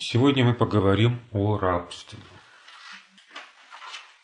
Сегодня мы поговорим о рабстве.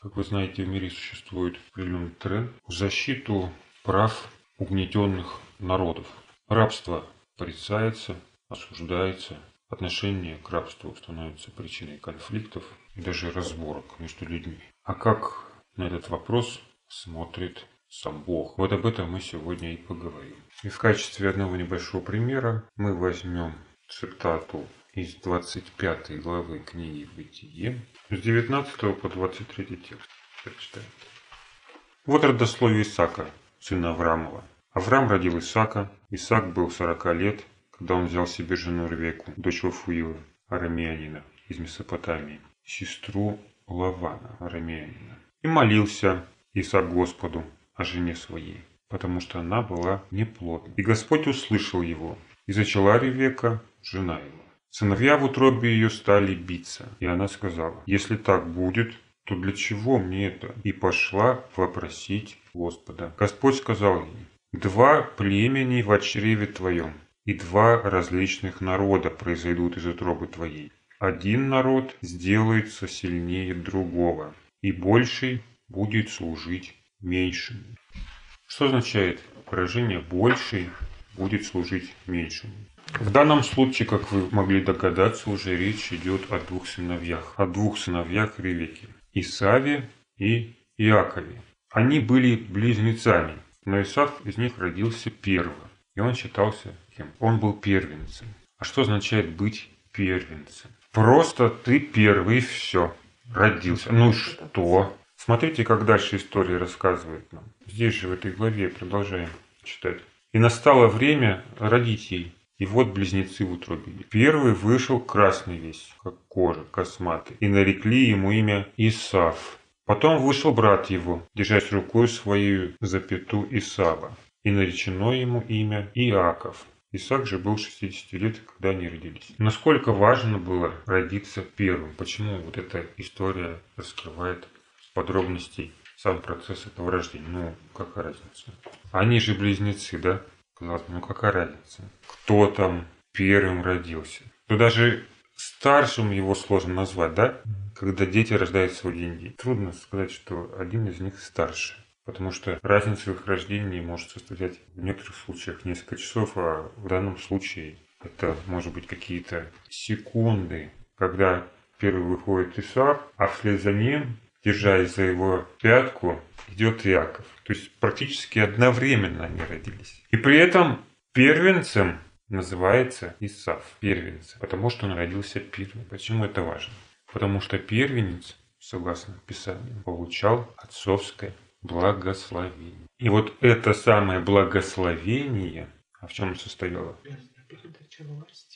Как вы знаете, в мире существует определенный тренд в защиту прав угнетенных народов. Рабство порицается, осуждается, отношение к рабству становится причиной конфликтов и даже разборок между людьми. А как на этот вопрос смотрит сам Бог? Вот об этом мы сегодня и поговорим. И в качестве одного небольшого примера мы возьмем цитату из 25 главы книги «Бытие» с 19 по 23 текст. Прочитаем. Вот родословие Исаака, сына Авраамова. Авраам родил Исаака. Исаак был 40 лет, когда он взял себе жену Ревеку, дочь Вафуила, арамеянина из Месопотамии, сестру Лавана, арамеянина. И молился Исаак Господу о жене своей, потому что она была неплодна. И Господь услышал его, и зачала Ревека, жена его. Сыновья в утробе ее стали биться, и она сказала, «Если так будет, то для чего мне это?» И пошла вопросить Господа. Господь сказал ей, «Два племени в чреве твоем, и два различных народа произойдут из утробы твоей. Один народ сделается сильнее другого, и больший будет служить меньшему». Что означает выражение «больший будет служить меньшему»? В данном случае, как вы могли догадаться, уже речь идет о двух сыновьях. О двух сыновьях Ревеки. Исаве и Иакове. Они были близнецами, но Исав из них родился первым. И он считался кем? Он был первенцем. А что означает быть первенцем? Просто ты первый, все, родился. Ну что? Смотрите, как дальше история рассказывает нам. Здесь же, в этой главе, продолжаем читать. И настало время родить ей и вот близнецы в утробе. Первый вышел красный весь, как кожа, косматый, и нарекли ему имя Исав. Потом вышел брат его, держась рукой свою за пету Исава, и наречено ему имя Иаков. Исаак же был 60 лет, когда они родились. Насколько важно было родиться первым? Почему вот эта история раскрывает подробностей сам процесс этого рождения? Ну, какая разница? Они же близнецы, да? Казалось ну какая разница? Кто там первым родился? Ну даже старшим его сложно назвать, да? Когда дети рождаются в один день. Трудно сказать, что один из них старше. Потому что разница в их рождении может составлять в некоторых случаях несколько часов, а в данном случае это может быть какие-то секунды, когда первый выходит Исаак, а вслед за ним, держась за его пятку, идет Иаков. То есть практически одновременно они родились. И при этом первенцем называется Исав, первенец, потому что он родился первым. Почему это важно? Потому что первенец, согласно Писанию, получал отцовское благословение. И вот это самое благословение, а в чем состояло?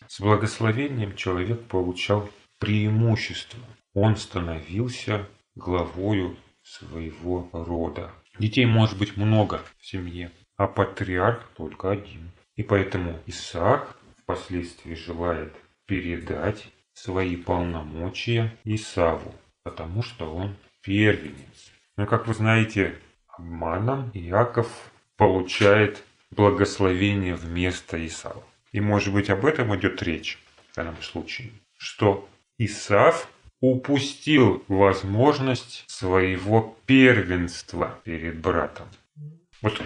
С благословением человек получал преимущество. Он становился главою своего рода. Детей может быть много в семье, а патриарх только один. И поэтому Исаак впоследствии желает передать свои полномочия Исаву, потому что он первенец. Но, как вы знаете, обманом Иаков получает благословение вместо Исава. И, может быть, об этом идет речь в данном случае, что Исав упустил возможность своего первенства перед братом. Вот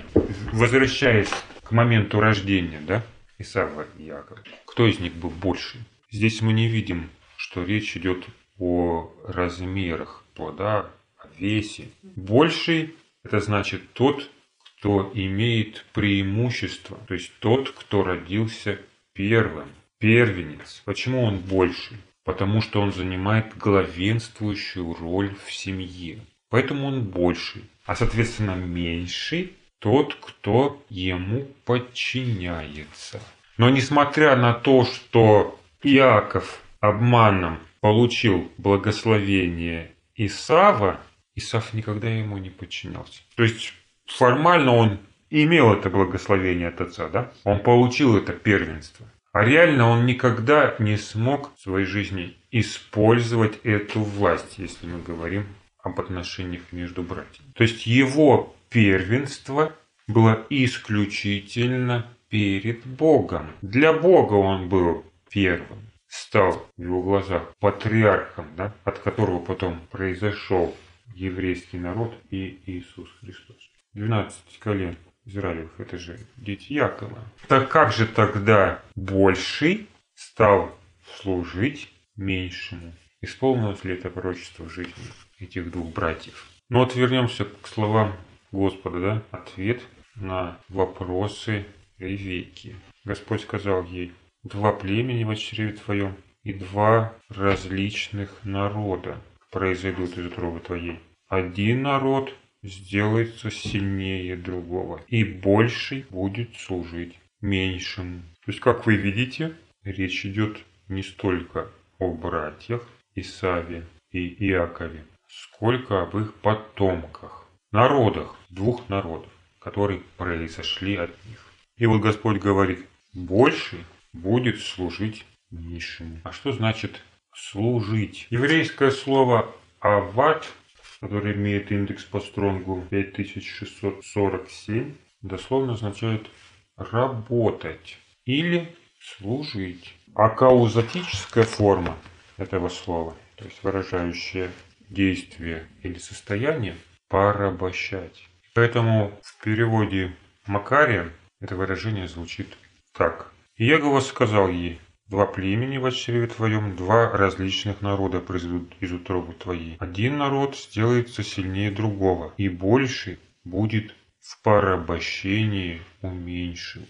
возвращаясь к моменту рождения, да, Исава и Якова, кто из них был больше? Здесь мы не видим, что речь идет о размерах плода, о весе. Больший – это значит тот, кто имеет преимущество, то есть тот, кто родился первым, первенец. Почему он больше? Потому что он занимает главенствующую роль в семье. Поэтому он больший, а соответственно меньший тот, кто ему подчиняется. Но несмотря на то, что Иаков обманом получил благословение Исава, Исав никогда ему не подчинялся. То есть формально он имел это благословение от отца, да? Он получил это первенство. А реально он никогда не смог в своей жизни использовать эту власть, если мы говорим об отношениях между братьями. То есть его первенство было исключительно перед Богом. Для Бога он был первым. стал в его глазах патриархом, да, от которого потом произошел еврейский народ и Иисус Христос. 12 колен Израилев, это же дети Якова. Так как же тогда больший стал служить меньшему? Исполнилось ли это пророчество в жизни этих двух братьев? Ну вот вернемся к словам Господа, да? Ответ на вопросы Ревекки. Господь сказал ей, два племени в чреве твоем и два различных народа произойдут из утробы твоей. Один народ сделается сильнее другого, и больший будет служить меньшему. То есть, как вы видите, речь идет не столько о братьях Исаве и Иакове, сколько об их потомках, народах, двух народов, которые произошли от них. И вот Господь говорит, больший будет служить низшему. А что значит служить? Еврейское слово «ават», которое имеет индекс по стронгу 5647, дословно означает «работать» или «служить». А каузатическая форма этого слова, то есть выражающая действие или состояние, порабощать. Поэтому в переводе Макария это выражение звучит так. Иегова сказал ей, Два племени в чреве твоем, два различных народа произойдут из утробы твоей. Один народ сделается сильнее другого, и больше будет в порабощении уменьшен.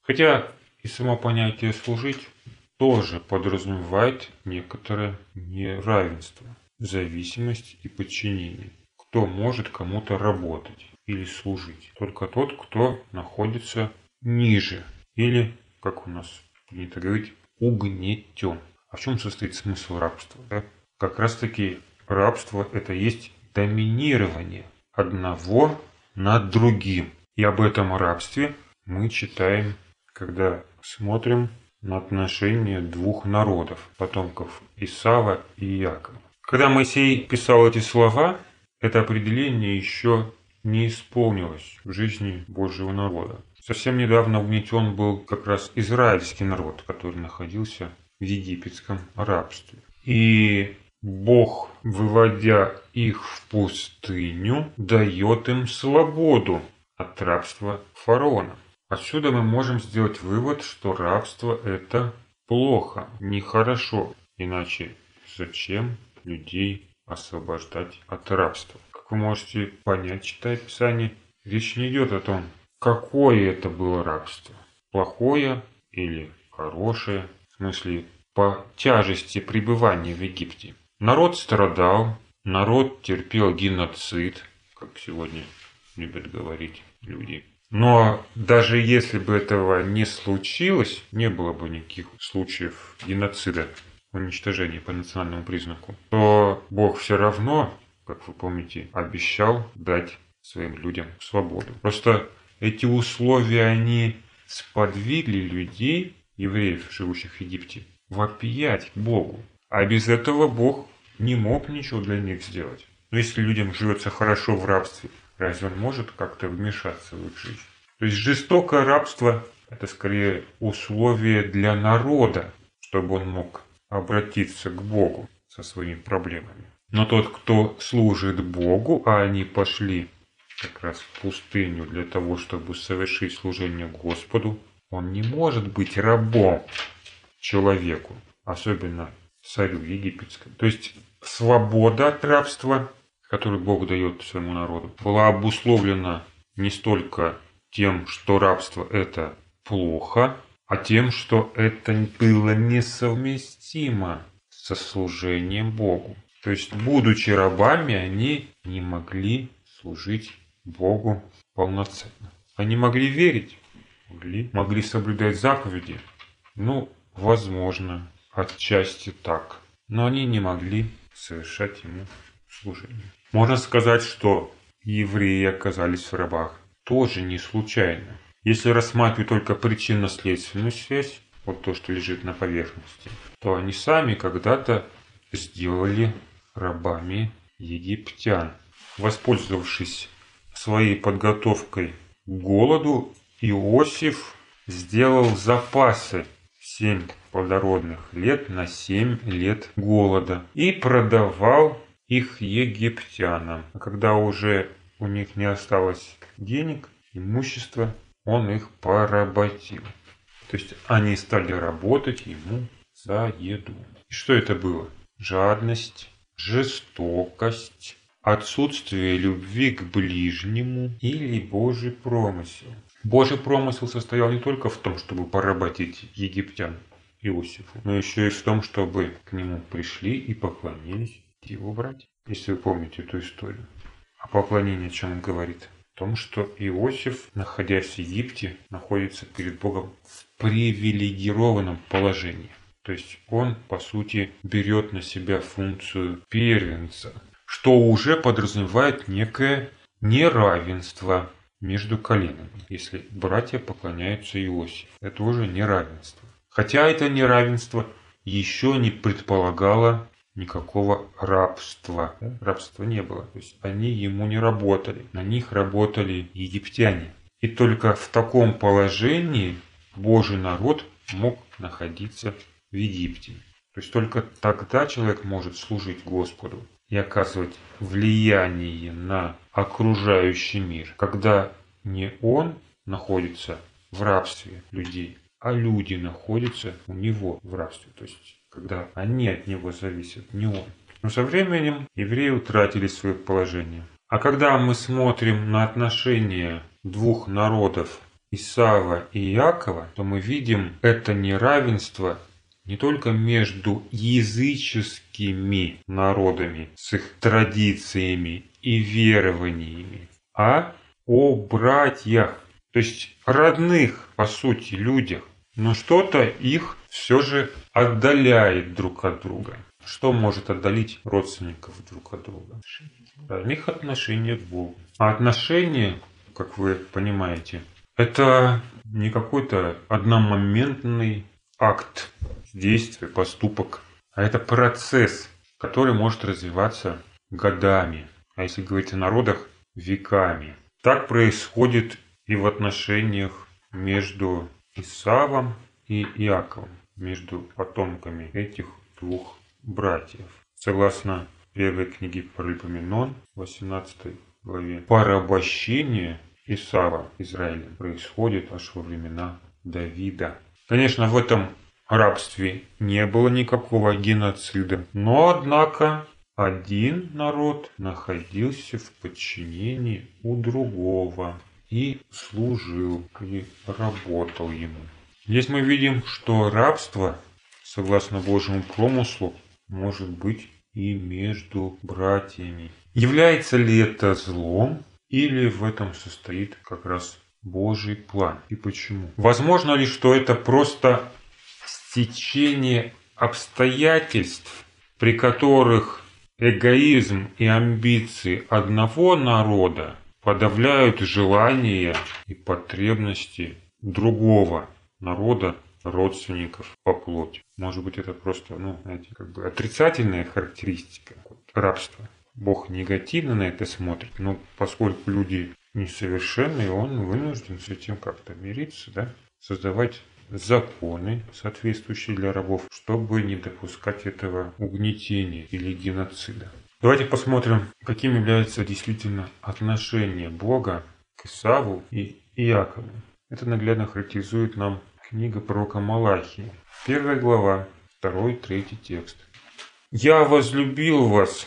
Хотя и само понятие «служить» тоже подразумевает некоторое неравенство, зависимость и подчинение. Кто может кому-то работать или служить? Только тот, кто находится ниже или, как у нас принято говорить, угнетен. А в чем состоит смысл рабства? Как раз таки рабство это есть доминирование одного над другим. И об этом рабстве мы читаем, когда смотрим на отношения двух народов, потомков Исава и Якова. Когда Моисей писал эти слова, это определение еще не исполнилось в жизни Божьего народа. Совсем недавно угнетен был как раз израильский народ, который находился в египетском рабстве. И Бог, выводя их в пустыню, дает им свободу от рабства фараона. Отсюда мы можем сделать вывод, что рабство это плохо, нехорошо. Иначе зачем людей освобождать от рабства? Как вы можете понять, читая Писание, речь не идет о том, какое это было рабство? Плохое или хорошее? В смысле, по тяжести пребывания в Египте. Народ страдал, народ терпел геноцид, как сегодня любят говорить люди. Но даже если бы этого не случилось, не было бы никаких случаев геноцида, уничтожения по национальному признаку, то Бог все равно, как вы помните, обещал дать своим людям свободу. Просто эти условия, они сподвигли людей, евреев, живущих в Египте, вопиять Богу. А без этого Бог не мог ничего для них сделать. Но если людям живется хорошо в рабстве, разве он может как-то вмешаться в их жизнь? То есть жестокое рабство – это скорее условие для народа, чтобы он мог обратиться к Богу со своими проблемами. Но тот, кто служит Богу, а они пошли как раз в пустыню для того, чтобы совершить служение Господу, он не может быть рабом человеку, особенно царю египетскому. То есть свобода от рабства, которую Бог дает своему народу, была обусловлена не столько тем, что рабство это плохо, а тем, что это было несовместимо со служением Богу. То есть, будучи рабами, они не могли служить Богу полноценно. Они могли верить, могли, могли соблюдать заповеди. Ну, возможно, отчасти так. Но они не могли совершать ему служение. Можно сказать, что евреи оказались в рабах тоже не случайно. Если рассматривать только причинно-следственную связь, вот то, что лежит на поверхности, то они сами когда-то сделали рабами египтян, воспользовавшись своей подготовкой к голоду Иосиф сделал запасы 7 плодородных лет на семь лет голода и продавал их египтянам. А когда уже у них не осталось денег, имущества, он их поработил. То есть они стали работать ему за еду. И что это было? Жадность, жестокость, отсутствие любви к ближнему или Божий промысел. Божий промысел состоял не только в том, чтобы поработить египтян Иосифу, но еще и в том, чтобы к нему пришли и поклонились его братья. Если вы помните эту историю. А поклонение о чем он говорит? О том, что Иосиф, находясь в Египте, находится перед Богом в привилегированном положении. То есть он, по сути, берет на себя функцию первенца, что уже подразумевает некое неравенство между коленами, если братья поклоняются Иосифу. Это уже неравенство. Хотя это неравенство еще не предполагало никакого рабства. Рабства не было. То есть они ему не работали. На них работали египтяне. И только в таком положении Божий народ мог находиться в Египте. То есть только тогда человек может служить Господу и оказывать влияние на окружающий мир, когда не он находится в рабстве людей, а люди находятся у него в рабстве. То есть когда они от него зависят, не он. Но со временем евреи утратили свое положение. А когда мы смотрим на отношения двух народов Исава и Якова, то мы видим это неравенство не только между языческими народами с их традициями и верованиями, а о братьях, то есть родных, по сути, людях. Но что-то их все же отдаляет друг от друга. Что может отдалить родственников друг от друга? Их отношение к Богу. А отношения, как вы понимаете, это не какой-то одномоментный акт действия, поступок, а это процесс, который может развиваться годами, а если говорить о народах, веками. Так происходит и в отношениях между Исавом и Иаковом, между потомками этих двух братьев. Согласно первой книге Паралипоменон, 18 главе, порабощение Исава Израилем происходит аж во времена Давида. Конечно, в этом рабстве не было никакого геноцида, но однако один народ находился в подчинении у другого и служил и работал ему. Здесь мы видим, что рабство, согласно Божьему промыслу, может быть и между братьями. Является ли это злом или в этом состоит как раз Божий план? И почему? Возможно ли, что это просто стечение обстоятельств, при которых эгоизм и амбиции одного народа подавляют желания и потребности другого народа, родственников по плоти. Может быть, это просто, ну, знаете, как бы отрицательная характеристика рабства. Бог негативно на это смотрит, но поскольку люди несовершенные, он вынужден с этим как-то мириться, да, создавать законы, соответствующие для рабов, чтобы не допускать этого угнетения или геноцида. Давайте посмотрим, каким является действительно отношение Бога к Исаву и Иакову. Это наглядно характеризует нам книга пророка Малахии. Первая глава, второй, третий текст. «Я возлюбил вас,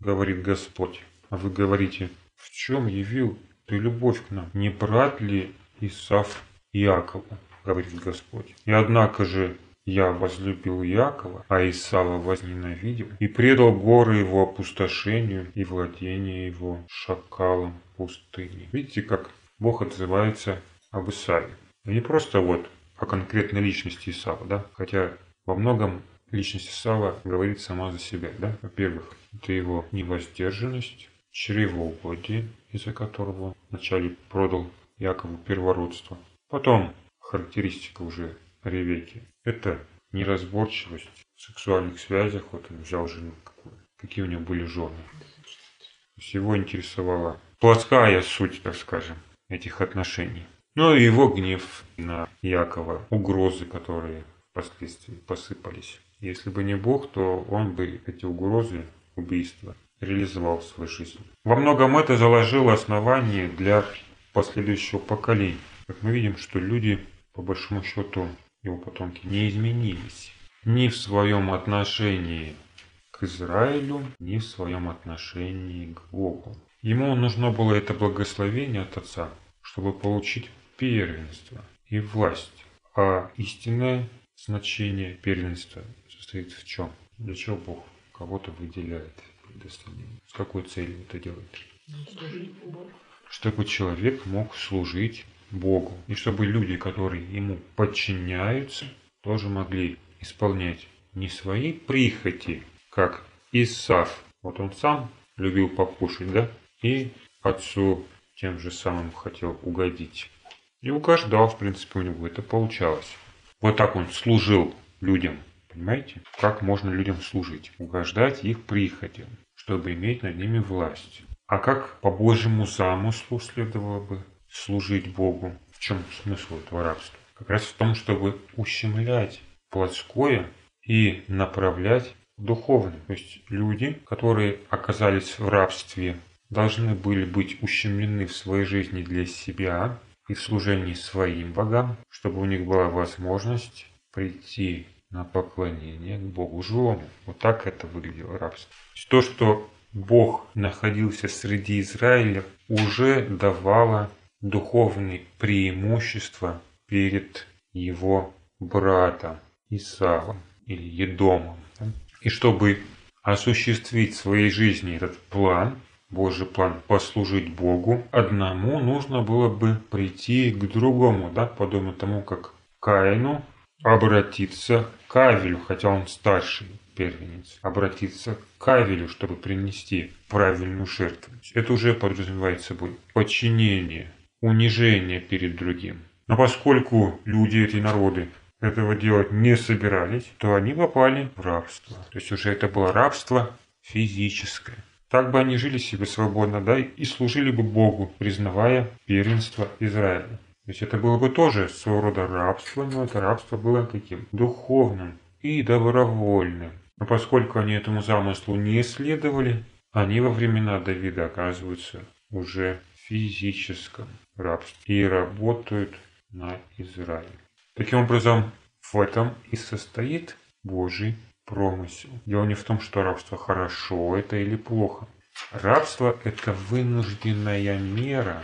говорит Господь, а вы говорите, в чем явил ты любовь к нам? Не брат ли Исав Иакову, говорит Господь. И однако же я возлюбил Якова, а Исава возненавидел, и предал горы его опустошению и владение его шакалом пустыни. Видите, как Бог отзывается об Исаве. не просто вот о конкретной личности Исава, да, хотя во многом личность Исава говорит сама за себя, да. Во-первых, это его невоздержанность, чревоугодие, из-за которого вначале продал Якову первородство. Потом характеристика уже Ревеки. Это неразборчивость в сексуальных связях. Вот он взял жену какую. Какие у него были жены. То есть его интересовала плоская суть, так скажем, этих отношений. Ну и его гнев на Якова, угрозы, которые впоследствии посыпались. Если бы не Бог, то он бы эти угрозы, убийства реализовал в своей жизни. Во многом это заложило основание для последующего поколения. Как мы видим, что люди, по большому счету, его потомки, не изменились ни в своем отношении к Израилю, ни в своем отношении к Богу. Ему нужно было это благословение от Отца, чтобы получить первенство и власть. А истинное значение первенства состоит в чем? Для чего Бог кого-то выделяет перед остальными? С какой целью это делает? Чтобы человек мог служить Богу. И чтобы люди, которые ему подчиняются, тоже могли исполнять не свои прихоти, как Исав. Вот он сам любил покушать, да? И отцу тем же самым хотел угодить. И угождал, в принципе, у него это получалось. Вот так он служил людям. Понимаете? Как можно людям служить? Угождать их прихотям, чтобы иметь над ними власть. А как по Божьему замыслу следовало бы служить Богу? В чем смысл этого рабства? Как раз в том, чтобы ущемлять плотское и направлять духовное. То есть люди, которые оказались в рабстве, должны были быть ущемлены в своей жизни для себя и в служении своим богам, чтобы у них была возможность прийти на поклонение к Богу живому. Вот так это выглядело рабство. То, что Бог находился среди Израиля, уже давало духовные преимущества перед его братом. Исавом или Едомом. И чтобы осуществить в своей жизни этот план, Божий план послужить Богу, одному нужно было бы прийти к другому, да, подобно тому, как Каину обратиться к Авелю, хотя он старший первенец, обратиться к Авелю, чтобы принести правильную жертву. Это уже подразумевает собой подчинение, унижение перед другим. Но поскольку люди, эти народы, этого делать не собирались, то они попали в рабство. То есть уже это было рабство физическое. Так бы они жили себе свободно, да, и служили бы Богу, признавая первенство Израиля. Есть это было бы тоже своего рода рабство, но это рабство было каким? Духовным и добровольным. Но поскольку они этому замыслу не следовали, они во времена Давида оказываются уже в физическом рабстве и работают на Израиль. Таким образом, в этом и состоит Божий промысел. Дело не в том, что рабство хорошо это или плохо. Рабство – это вынужденная мера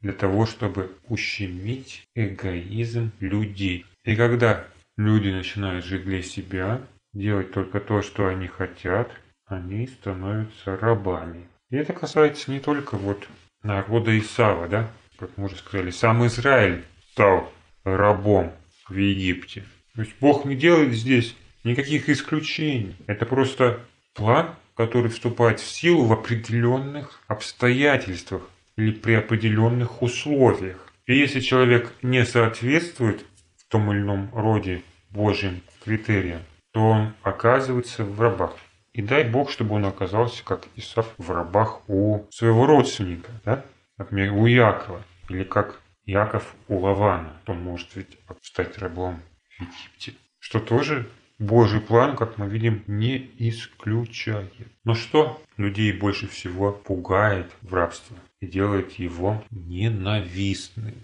для того, чтобы ущемить эгоизм людей. И когда люди начинают жить для себя, делать только то, что они хотят, они становятся рабами. И это касается не только вот народа Исава, да, как мы уже сказали, сам Израиль стал рабом в Египте. То есть Бог не делает здесь никаких исключений. Это просто план, который вступает в силу в определенных обстоятельствах или при определенных условиях. И если человек не соответствует в том или ином роде Божьим критериям, то он оказывается в рабах. И дай Бог, чтобы он оказался, как Исав, в рабах у своего родственника, да? например, у Якова, или как Яков у Лавана, он может ведь стать рабом в Египте. Что тоже Божий план, как мы видим, не исключает. Но что людей больше всего пугает в рабстве и делает его ненавистным?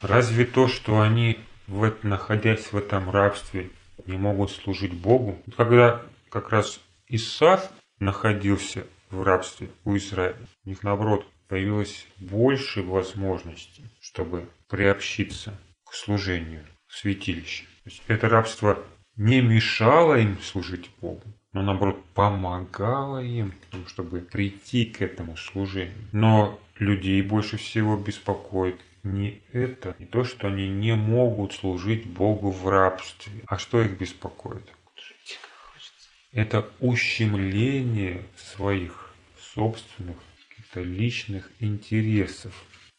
Разве то, что они, в, находясь в этом рабстве, не могут служить Богу? Когда как раз Исаф находился в рабстве у Израиля, у них наоборот появилось больше возможностей, чтобы приобщиться к служению в святилище. То есть это рабство не мешало им служить Богу, но наоборот помогало им, чтобы прийти к этому служению. Но людей больше всего беспокоит не это, не то, что они не могут служить Богу в рабстве. А что их беспокоит? Это ущемление своих собственных каких-то личных интересов.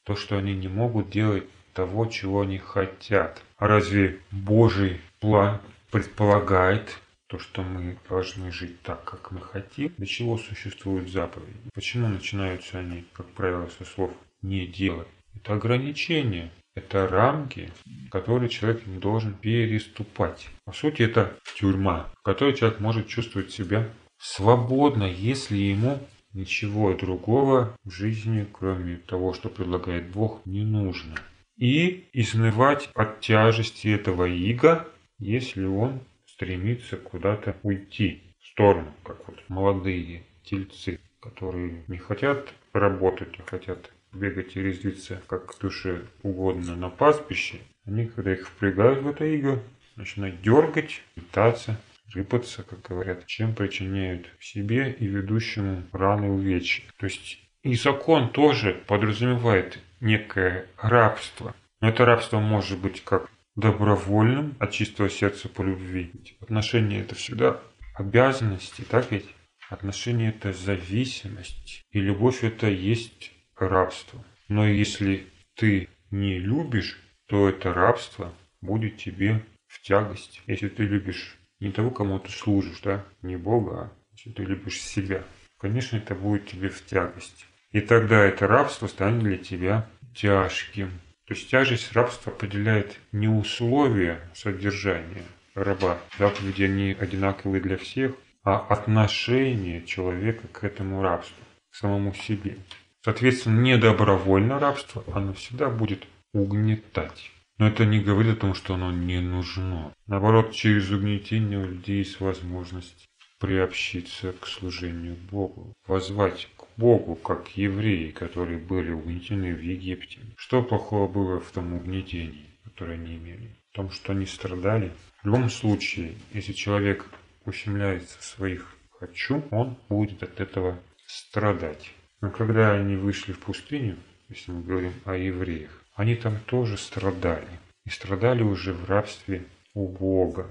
То, что они не могут делать того, чего они хотят. А разве Божий план предполагает то, что мы должны жить так, как мы хотим? Для чего существуют заповеди? Почему начинаются они, как правило, со слов «не делать»? Это ограничение. Это рамки, которые человек не должен переступать. По сути, это тюрьма, в которой человек может чувствовать себя свободно, если ему ничего другого в жизни, кроме того, что предлагает Бог, не нужно. И изнывать от тяжести этого иго, если он стремится куда-то уйти в сторону, как вот молодые тельцы, которые не хотят работать, а хотят бегать и резвиться как душе угодно на пастбище, они, когда их впрягают в это иго, начинают дергать, питаться, рыпаться, как говорят, чем причиняют себе и ведущему раны увечья. То есть и закон тоже подразумевает некое рабство. Но это рабство может быть как добровольным, от чистого сердца по любви. Отношения это всегда обязанности, так ведь? Отношения это зависимость. И любовь это есть рабство. Но если ты не любишь, то это рабство будет тебе в тягость. Если ты любишь не того, кому ты служишь, да, не Бога, а если ты любишь себя, конечно, это будет тебе в тягость. И тогда это рабство станет для тебя тяжким. То есть тяжесть рабства определяет не условия содержания раба, заповеди они одинаковые для всех, а отношение человека к этому рабству, к самому себе. Соответственно, не добровольное рабство, оно всегда будет угнетать. Но это не говорит о том, что оно не нужно. Наоборот, через угнетение у людей есть возможность приобщиться к служению Богу, возвать к Богу, как евреи, которые были угнетены в Египте. Что плохого было в том угнетении, которое они имели? В том, что они страдали. В любом случае, если человек ущемляется в своих «хочу», он будет от этого страдать. Но когда они вышли в пустыню, если мы говорим о евреях, они там тоже страдали. И страдали уже в рабстве у Бога.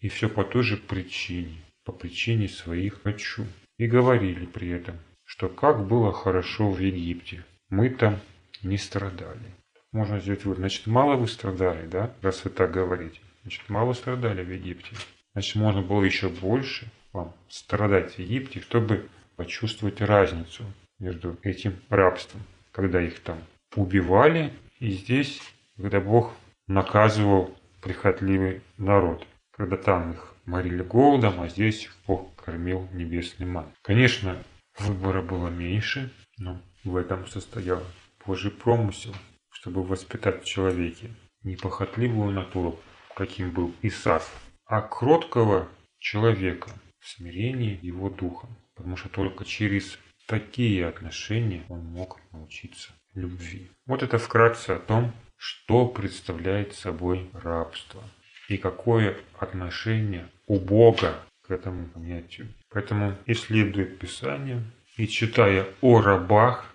И все по той же причине, по причине своих «хочу». И говорили при этом, что как было хорошо в Египте, мы там не страдали. Можно сделать вывод, значит, мало вы страдали, да, раз вы так говорите. Значит, мало страдали в Египте. Значит, можно было еще больше вам страдать в Египте, чтобы почувствовать разницу между этим рабством, когда их там убивали, и здесь, когда Бог наказывал прихотливый народ, когда там их морили голодом, а здесь Бог кормил небесный ман. Конечно, выбора было меньше, но в этом состоял Божий промысел, чтобы воспитать в человеке непохотливую натуру, каким был Исаф, а кроткого человека в смирении его духом. Потому что только через такие отношения он мог научиться любви. Вот это вкратце о том, что представляет собой рабство и какое отношение у Бога к этому понятию. Поэтому исследуя Писание и читая о рабах,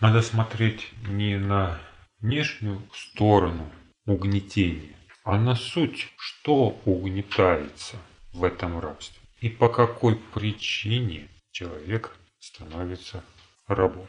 надо смотреть не на внешнюю сторону угнетения, а на суть, что угнетается в этом рабстве и по какой причине человек становится рабом.